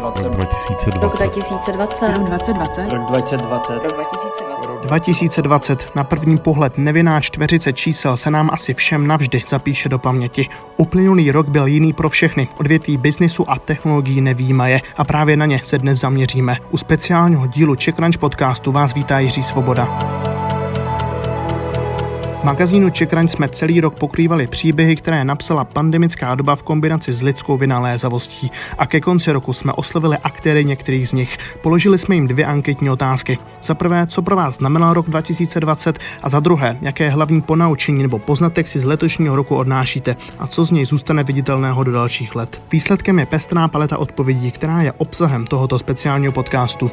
2020. Rok 2020. Rok 2020. Rok 2020. Rok 2020. Rok 2020. 2020. Na první pohled nevinná čtveřice čísel se nám asi všem navždy zapíše do paměti. Uplynulý rok byl jiný pro všechny. Odvětví biznisu a technologií nevýmaje a právě na ně se dnes zaměříme. U speciálního dílu Czech Crunch podcastu vás vítá Jiří Svoboda magazínu Čekraň jsme celý rok pokrývali příběhy, které napsala pandemická doba v kombinaci s lidskou vynalézavostí a ke konci roku jsme oslovili aktéry některých z nich. Položili jsme jim dvě anketní otázky. Za prvé, co pro vás znamenal rok 2020 a za druhé, jaké hlavní ponaučení nebo poznatek si z letošního roku odnášíte a co z něj zůstane viditelného do dalších let. Výsledkem je pestrá paleta odpovědí, která je obsahem tohoto speciálního podcastu.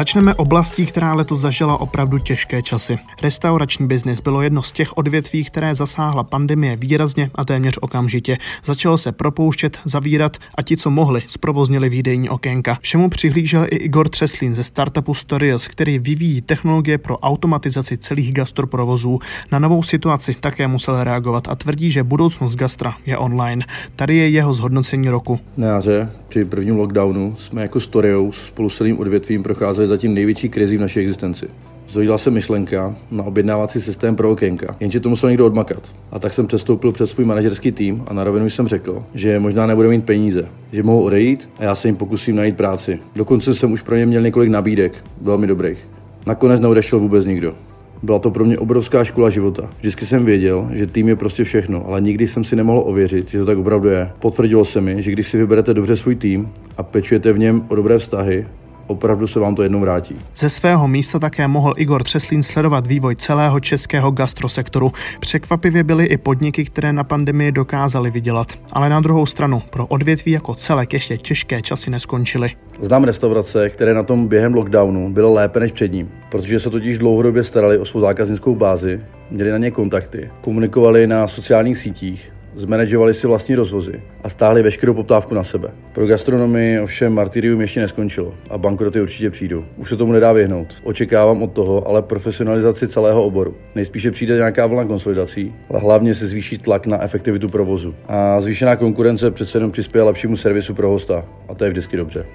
Začneme oblastí, která letos zažila opravdu těžké časy. Restaurační biznis bylo jedno z těch odvětví, které zasáhla pandemie výrazně a téměř okamžitě. Začalo se propouštět, zavírat a ti, co mohli, zprovoznili výdejní okénka. Všemu přihlížel i Igor Třeslín ze startupu Stories, který vyvíjí technologie pro automatizaci celých gastroprovozů. Na novou situaci také musel reagovat a tvrdí, že budoucnost gastra je online. Tady je jeho zhodnocení roku. Na jaře při prvním lockdownu jsme jako Storious spolu s celým odvětvím procházeli zatím největší krizi v naší existenci. Zrodila se myšlenka na objednávací systém pro okénka, jenže to musel někdo odmakat. A tak jsem přestoupil před svůj manažerský tým a na rovinu jsem řekl, že možná nebude mít peníze, že mohou odejít a já se jim pokusím najít práci. Dokonce jsem už pro ně měl několik nabídek, velmi dobrých. Nakonec neodešel vůbec nikdo. Byla to pro mě obrovská škola života. Vždycky jsem věděl, že tým je prostě všechno, ale nikdy jsem si nemohl ověřit, že to tak opravdu je. Potvrdilo se mi, že když si vyberete dobře svůj tým a pečujete v něm o dobré vztahy, opravdu se vám to jednou vrátí. Ze svého místa také mohl Igor Třeslín sledovat vývoj celého českého gastrosektoru. Překvapivě byly i podniky, které na pandemii dokázaly vydělat. Ale na druhou stranu, pro odvětví jako celek ještě těžké časy neskončily. Znám restaurace, které na tom během lockdownu bylo lépe než před ním, protože se totiž dlouhodobě starali o svou zákaznickou bázi, měli na ně kontakty, komunikovali na sociálních sítích zmanežovali si vlastní rozvozy a stáhli veškerou poptávku na sebe. Pro gastronomii ovšem martyrium ještě neskončilo a bankroty určitě přijdou. Už se tomu nedá vyhnout. Očekávám od toho ale profesionalizaci celého oboru. Nejspíše přijde nějaká vlna konsolidací, ale hlavně se zvýší tlak na efektivitu provozu. A zvýšená konkurence přece jenom přispěje lepšímu servisu pro hosta a to je vždycky dobře.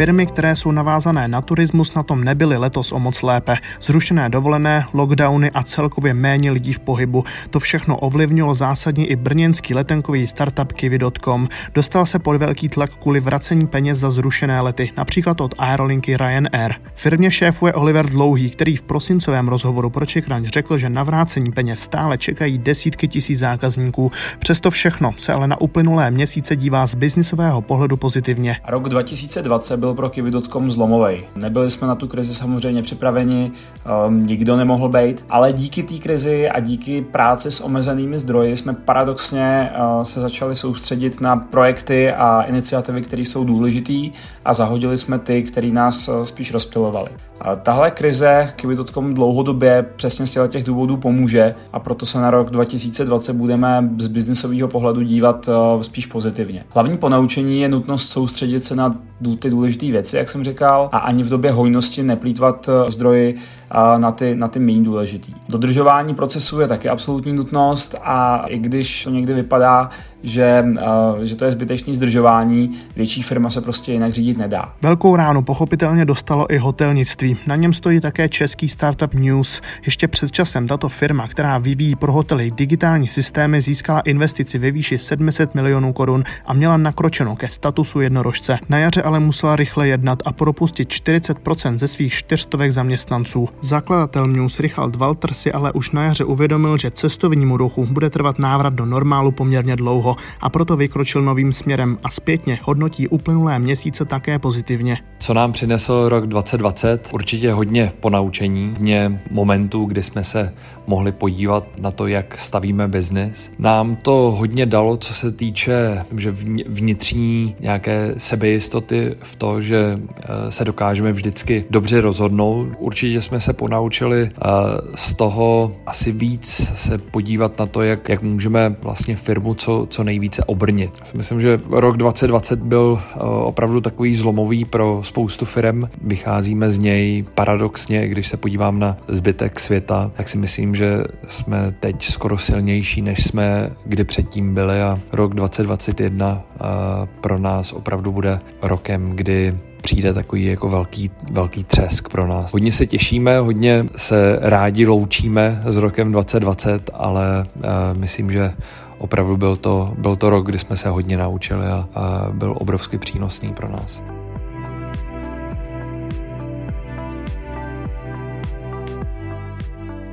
Firmy, které jsou navázané na turismus, na tom nebyly letos o moc lépe. Zrušené dovolené, lockdowny a celkově méně lidí v pohybu. To všechno ovlivnilo zásadně i brněnský letenkový startup Kiwi.com. Dostal se pod velký tlak kvůli vracení peněz za zrušené lety, například od aerolinky Ryanair. Firmě šéfuje Oliver Dlouhý, který v prosincovém rozhovoru pro Čekraň řekl, že na vrácení peněz stále čekají desítky tisíc zákazníků. Přesto všechno se ale na uplynulé měsíce dívá z biznisového pohledu pozitivně. Rok 2020 byl pro Kiwi.com zlomový. Nebyli jsme na tu krizi samozřejmě připraveni, um, nikdo nemohl být, ale díky té krizi a díky práci s omezenými zdroji jsme paradoxně uh, se začali soustředit na projekty a iniciativy, které jsou důležitý a zahodili jsme ty, které nás uh, spíš rozptilovaly. Tahle krize Kiwi.com dlouhodobě přesně z těch důvodů pomůže a proto se na rok 2020 budeme z biznisového pohledu dívat uh, spíš pozitivně. Hlavní ponaučení je nutnost soustředit se na ty důležité věci, jak jsem říkal, a ani v době hojnosti neplýtvat uh, zdroji na ty, na ty méně důležitý. Dodržování procesu je taky absolutní nutnost a i když to někdy vypadá, že, že to je zbytečné zdržování, větší firma se prostě jinak řídit nedá. Velkou ránu pochopitelně dostalo i hotelnictví. Na něm stojí také český startup News. Ještě před časem tato firma, která vyvíjí pro hotely digitální systémy, získala investici ve výši 700 milionů korun a měla nakročeno ke statusu jednorožce. Na jaře ale musela rychle jednat a propustit 40% ze svých čtyřstovek zaměstnanců. Zakladatel News Richard Walter si ale už na jaře uvědomil, že cestovnímu ruchu bude trvat návrat do normálu poměrně dlouho a proto vykročil novým směrem a zpětně hodnotí uplynulé měsíce také pozitivně. Co nám přinesl rok 2020? Určitě hodně ponaučení, hodně momentů, kdy jsme se mohli podívat na to, jak stavíme biznis. Nám to hodně dalo, co se týče že vnitřní nějaké sebejistoty v to, že eh, se dokážeme vždycky dobře rozhodnout. Určitě jsme se ponaučili z toho asi víc se podívat na to, jak, jak můžeme vlastně firmu co, co co nejvíce obrnit. Myslím, že rok 2020 byl eh, opravdu takový zlomový pro spoustu firm. Vycházíme z něj paradoxně, když se podívám na zbytek světa, tak si myslím, že jsme teď skoro silnější, než jsme kdy předtím byli a rok 2021 eh, pro nás opravdu bude rokem, kdy přijde takový jako velký, velký třesk pro nás. Hodně se těšíme, hodně se rádi loučíme s rokem 2020, ale uh, myslím, že opravdu byl to, byl to rok, kdy jsme se hodně naučili a, a byl obrovsky přínosný pro nás.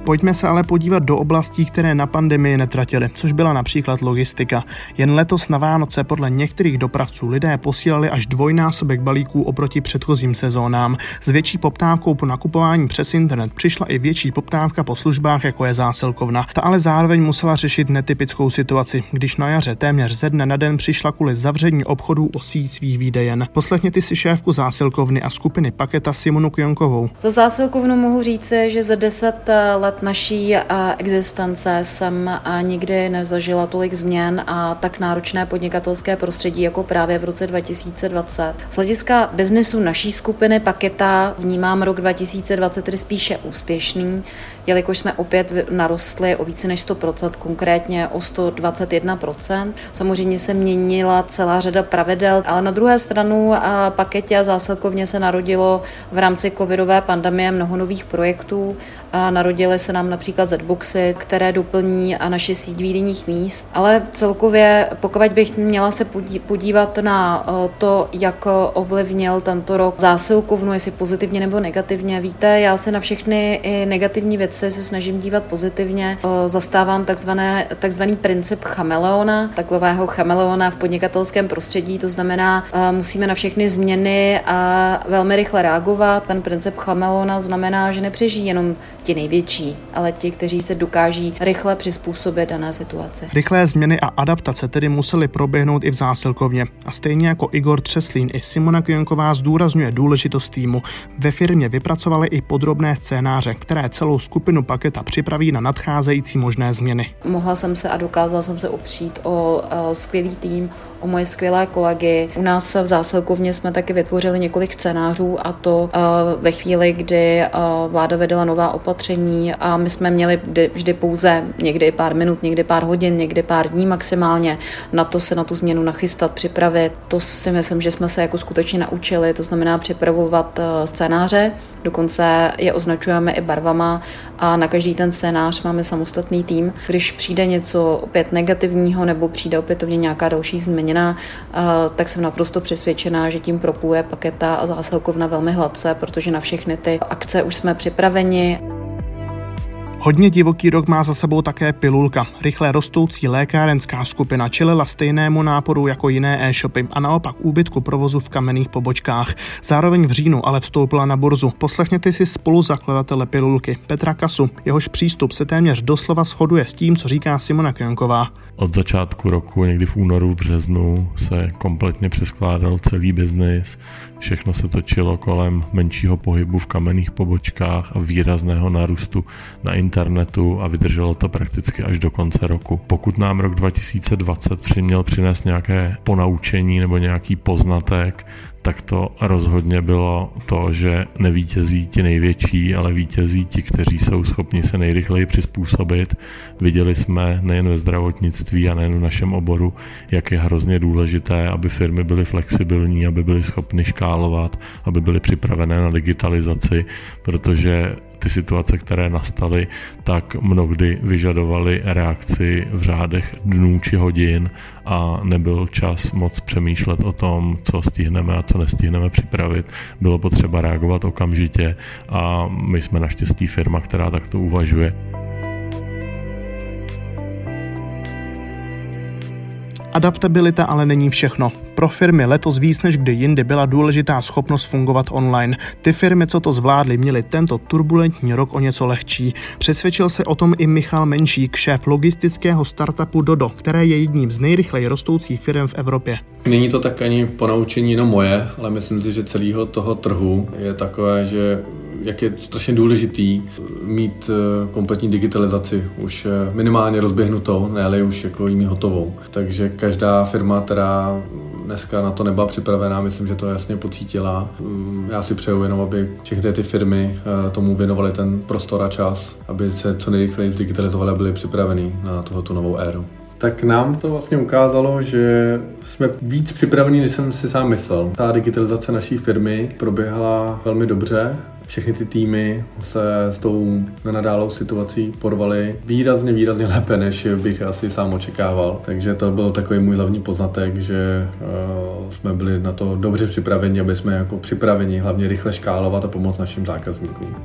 Pojďme se ale podívat do oblastí, které na pandemii netratily, což byla například logistika. Jen letos na Vánoce podle některých dopravců lidé posílali až dvojnásobek balíků oproti předchozím sezónám. S větší poptávkou po nakupování přes internet přišla i větší poptávka po službách, jako je zásilkovna. Ta ale zároveň musela řešit netypickou situaci, když na jaře téměř ze dne na den přišla kvůli zavření obchodů o síť svých výdejen. Poslechněte si šéfku zásilkovny a skupiny Paketa Simonu Kjonkovou. Za zásilkovnu mohu říci, že za 10 let naší eh, existence jsem eh, nikdy nezažila tolik změn a tak náročné podnikatelské prostředí jako právě v roce 2020. Z hlediska biznesu naší skupiny Paketa vnímám rok 2023 spíše úspěšný, jelikož jsme opět narostli o více než 100%, konkrétně o 121%. Samozřejmě se měnila celá řada pravidel, ale na druhé stranu eh, Paketě a zásilkovně se narodilo v rámci covidové pandemie mnoho nových projektů. Narodily se nám například Zboxy, které doplní a naše síť výdenních míst. Ale celkově, pokud bych měla se podívat na eh, to, jak ovlivnil tento rok zásilkovnu, jestli pozitivně nebo negativně, víte, já se na všechny i negativní věci se snažím dívat pozitivně. Eh, zastávám takzvané, takzvaný princip chameleona, takového chameleona v podnikatelském prostředí, to znamená, eh, musíme na všechny změny a velmi rychle reagovat. Ten princip chameleona znamená, že nepřežijí jenom ti největší, ale ti, kteří se dokáží rychle přizpůsobit dané situaci. Rychlé změny a adaptace tedy musely proběhnout i v zásilkovně. A stejně jako Igor Třeslín i Simona Kjonková zdůrazňuje důležitost týmu. Ve firmě vypracovali i podrobné scénáře, které celou skupinu paketa připraví na nadcházející možné změny. Mohla jsem se a dokázala jsem se opřít o uh, skvělý tým, o moje skvělé kolegy. U nás v zásilkovně jsme taky vytvořili několik scénářů a to uh, ve chvíli, kdy uh, vláda vedela nová opatření a my jsme měli vždy pouze někdy pár minut, někdy pár hodin, někdy pár dní maximálně na to se na tu změnu nachystat, připravit. To si myslím, že jsme se jako skutečně naučili, to znamená připravovat uh, scénáře, dokonce je označujeme i barvama a na každý ten scénář máme samostatný tým. Když přijde něco opět negativního nebo přijde opětovně nějaká další změna, změněna, tak jsem naprosto přesvědčená, že tím propůje paketa a zásilkovna velmi hladce, protože na všechny ty akce už jsme připraveni. Hodně divoký rok má za sebou také pilulka. Rychle rostoucí lékárenská skupina čelila stejnému náporu jako jiné e-shopy a naopak úbytku provozu v kamenných pobočkách. Zároveň v říjnu ale vstoupila na burzu. Poslechněte si spolu zakladatele pilulky Petra Kasu. Jehož přístup se téměř doslova shoduje s tím, co říká Simona Kjonková. Od začátku roku, někdy v únoru, v březnu, se kompletně přeskládal celý biznis. Všechno se točilo kolem menšího pohybu v kamenných pobočkách a výrazného narůstu na internetu a vydrželo to prakticky až do konce roku. Pokud nám rok 2020 přiměl přinést nějaké ponaučení nebo nějaký poznatek, tak to rozhodně bylo to, že nevítězí ti největší, ale vítězí ti, kteří jsou schopni se nejrychleji přizpůsobit. Viděli jsme nejen ve zdravotnictví a nejen v našem oboru, jak je hrozně důležité, aby firmy byly flexibilní, aby byly schopny škálovat, aby byly připravené na digitalizaci, protože ty situace, které nastaly, tak mnohdy vyžadovaly reakci v řádech dnů či hodin a nebyl čas moc přemýšlet o tom, co stihneme a co nestihneme připravit. Bylo potřeba reagovat okamžitě a my jsme naštěstí firma, která takto uvažuje. Adaptabilita ale není všechno. Pro firmy letos víc než kdy jindy byla důležitá schopnost fungovat online. Ty firmy, co to zvládly, měly tento turbulentní rok o něco lehčí. Přesvědčil se o tom i Michal Menšík, šéf logistického startupu Dodo, které je jedním z nejrychleji rostoucích firm v Evropě. Není to tak ani ponaučení jenom moje, ale myslím si, že celého toho trhu je takové, že jak je strašně důležitý mít eh, kompletní digitalizaci už eh, minimálně rozběhnutou, ne už jako jí hotovou. Takže každá firma, která dneska na to nebyla připravená, myslím, že to jasně pocítila. Mm, já si přeju jenom, aby všechny ty firmy tomu věnovaly ten prostor a čas, aby se co nejrychleji zdigitalizovaly a byly připraveny na tohoto novou éru tak nám to vlastně ukázalo, že jsme víc připravení, než jsem si sám myslel. Ta digitalizace naší firmy proběhla velmi dobře. Všechny ty týmy se s tou nenadálou situací porvaly výrazně, výrazně lépe, než bych asi sám očekával. Takže to byl takový můj hlavní poznatek, že uh, jsme byli na to dobře připraveni, aby jsme jako připraveni hlavně rychle škálovat a pomoct našim zákazníkům.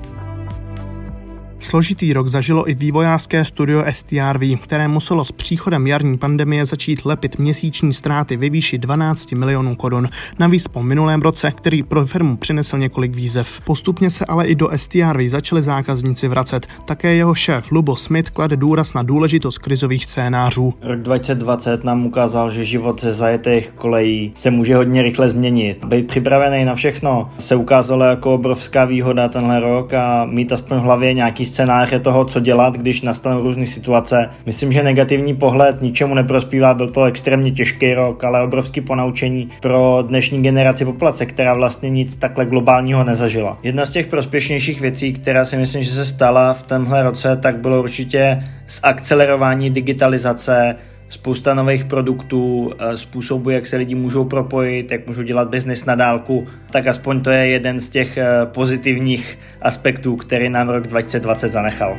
Složitý rok zažilo i vývojářské studio STRV, které muselo s příchodem jarní pandemie začít lepit měsíční ztráty ve výši 12 milionů korun. Navíc po minulém roce, který pro firmu přinesl několik výzev. Postupně se ale i do STRV začali zákazníci vracet. Také jeho šéf Lubo Smith klade důraz na důležitost krizových scénářů. Rok 2020 nám ukázal, že život ze zajetých kolejí se může hodně rychle změnit. Být připravený na všechno se ukázalo jako obrovská výhoda tenhle rok a mít aspoň v hlavě nějaký scénáře toho, co dělat, když nastanou různé situace. Myslím, že negativní pohled ničemu neprospívá, byl to extrémně těžký rok, ale obrovský ponaučení pro dnešní generaci populace, která vlastně nic takhle globálního nezažila. Jedna z těch prospěšnějších věcí, která si myslím, že se stala v tomhle roce, tak bylo určitě zakcelerování digitalizace, spousta nových produktů, eh, způsobů, jak se lidi můžou propojit, jak můžou dělat biznis na dálku, tak aspoň to je jeden z těch eh, pozitivních aspektů, který nám rok 2020 zanechal.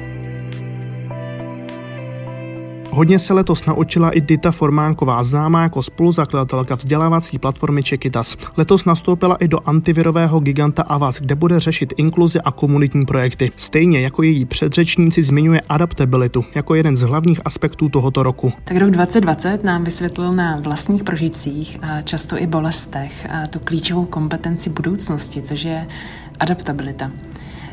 Hodně se letos naučila i Dita Formánková, známá jako spoluzakladatelka vzdělávací platformy Čekitas. Letos nastoupila i do antivirového giganta Avas, kde bude řešit inkluzi a komunitní projekty. Stejně jako její předřečníci zmiňuje adaptabilitu jako jeden z hlavních aspektů tohoto roku. Tak rok 2020 nám vysvětlil na vlastních prožitcích a často i bolestech a tu klíčovou kompetenci budoucnosti, což je adaptabilita.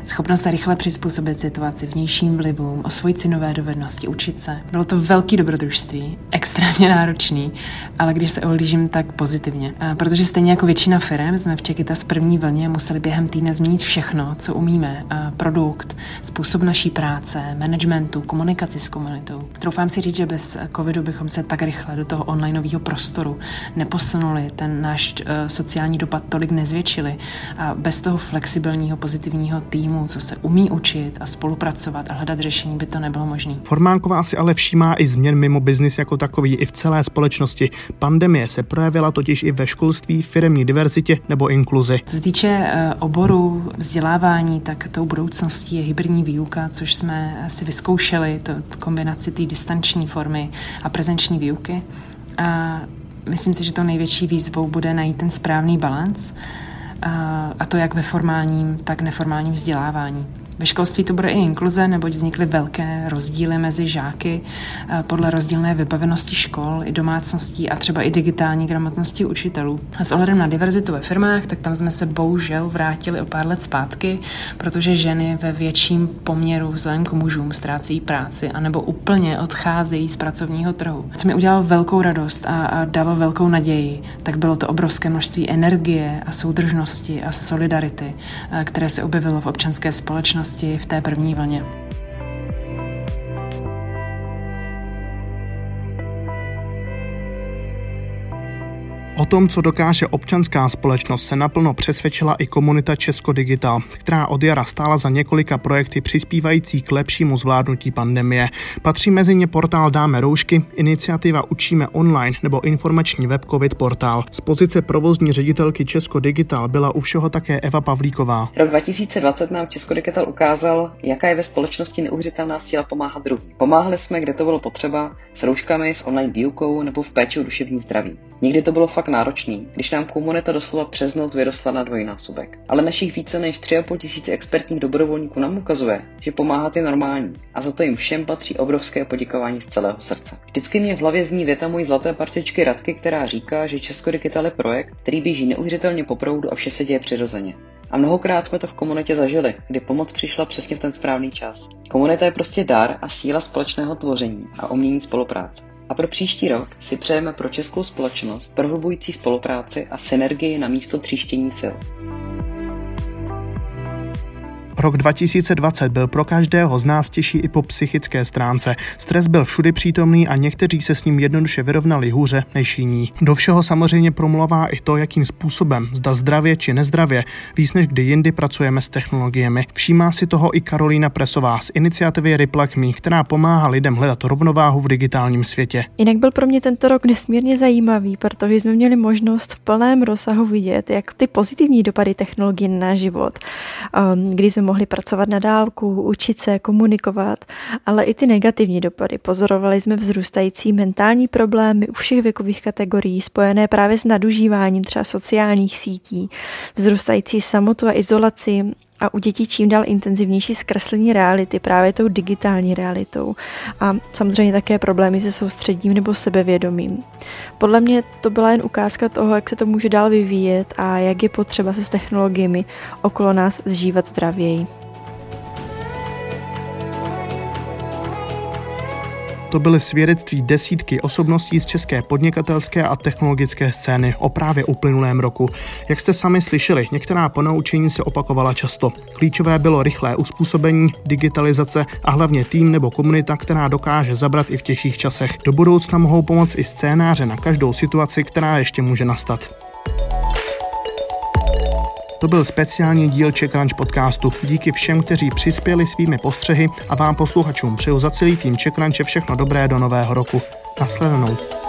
Schopnost se rychle přizpůsobit situaci, vnějším vlivům, osvojit si nové dovednosti, učit se. Bylo to velký dobrodružství, extrémně náročný, ale když se ohlížím, tak pozitivně. A protože stejně jako většina firm jsme v Čekita z první vlně museli během týdne změnit všechno, co umíme. A produkt, způsob naší práce, managementu, komunikaci s komunitou. Troufám si říct, že bez covidu bychom se tak rychle do toho onlineového prostoru neposunuli, ten náš uh, sociální dopad tolik nezvětšili a bez toho flexibilního pozitivního týmu týmu, co se umí učit a spolupracovat a hledat řešení, by to nebylo možné. Formánková si ale všímá i změn mimo biznis jako takový i v celé společnosti. Pandemie se projevila totiž i ve školství, firmní diverzitě nebo inkluzi. Co se týče eh, oboru vzdělávání, tak tou budoucností je hybridní výuka, což jsme si vyzkoušeli, to kombinaci té distanční formy a prezenční výuky. A myslím si, že to největší výzvou bude najít ten správný balans a to jak ve formálním, tak neformálním vzdělávání. Ve školství to bude i inkluze, neboť vznikly velké rozdíly mezi žáky eh, podle rozdílné vybavenosti škol, i domácností a třeba i digitální gramotnosti učitelů. A s ohledem na diverzitu ve firmách, tak tam jsme se bohužel vrátili o pár let zpátky, protože ženy ve větším poměru vzhledem k mužům ztrácejí práci anebo úplně odcházejí z pracovního trhu. Co mi udělalo velkou radost a, a dalo velkou naději, tak bylo to obrovské množství energie a soudržnosti a solidarity, eh, které se objevilo v občanské společnosti společnosti v té první vlně. Tom, co dokáže občanská společnost, se naplno přesvědčila i komunita Česko Digital, která od jara stála za několika projekty přispívající k lepšímu zvládnutí pandemie. Patří mezi ně portál Dáme roušky, iniciativa Učíme online nebo informační web COVID portál. Z pozice provozní ředitelky Česko Digital byla u všeho také Eva Pavlíková. Rok 2020 nám Česko Digital ukázal, jaká je ve společnosti neuvěřitelná síla pomáhat druhým. Pomáhali jsme, kde to bylo potřeba, s rouškami, s online výukou nebo v péči o duševní zdraví. Někdy to bylo fakt náročný, když nám komunita doslova přes noc vyrostla na dvojnásobek. Ale našich více než 3,5 tisíce expertních dobrovolníků nám ukazuje, že pomáhat je normální a za to jim všem patří obrovské poděkování z celého srdce. Vždycky mě v hlavě zní věta mojí zlaté partičky Radky, která říká, že Česko Digital je projekt, který běží neuvěřitelně po proudu a vše se děje přirozeně. A mnohokrát jsme to v komunitě zažili, kdy pomoc přišla přesně v ten správný čas. Komunita je prostě dar a síla společného tvoření a umění spolupráce. A pro příští rok si přejeme pro českou společnost prohlubující spolupráci a synergii na místo tříštění sil. Rok 2020 byl pro každého z nás těžší i po psychické stránce. Stres byl všudy přítomný a někteří se s ním jednoduše vyrovnali hůře než jiní. Do všeho samozřejmě promluvá i to, jakým způsobem, zda zdravě či nezdravě, víc než kdy jindy pracujeme s technologiemi. Všímá si toho i Karolína Presová z iniciativy Reflect Me, která pomáhá lidem hledat rovnováhu v digitálním světě. Jinak byl pro mě tento rok nesmírně zajímavý, protože jsme měli možnost v plném rozsahu vidět, jak ty pozitivní dopady technologií na život, um, kdy mohli pracovat na dálku, učit se, komunikovat, ale i ty negativní dopady. Pozorovali jsme vzrůstající mentální problémy u všech věkových kategorií, spojené právě s nadužíváním třeba sociálních sítí, vzrůstající samotu a izolaci, a u dětí čím dál intenzivnější zkreslení reality právě tou digitální realitou a samozřejmě také problémy se soustředím nebo sebevědomím. Podle mě to byla jen ukázka toho, jak se to může dál vyvíjet a jak je potřeba se s technologiemi okolo nás zžívat zdravěji. To byly svědectví desítky osobností z české podnikatelské a technologické scény o právě uplynulém roku. Jak jste sami slyšeli, některá ponaučení se opakovala často. Klíčové bylo rychlé uspůsobení, digitalizace a hlavně tým nebo komunita, která dokáže zabrat i v těžších časech. Do budoucna mohou pomoct i scénáře na každou situaci, která ještě může nastat. To byl speciální díl Crunch podcastu. Díky všem, kteří přispěli svými postřehy a vám posluchačům přeju za celý tým Crunche všechno dobré do nového roku. Nasledanou.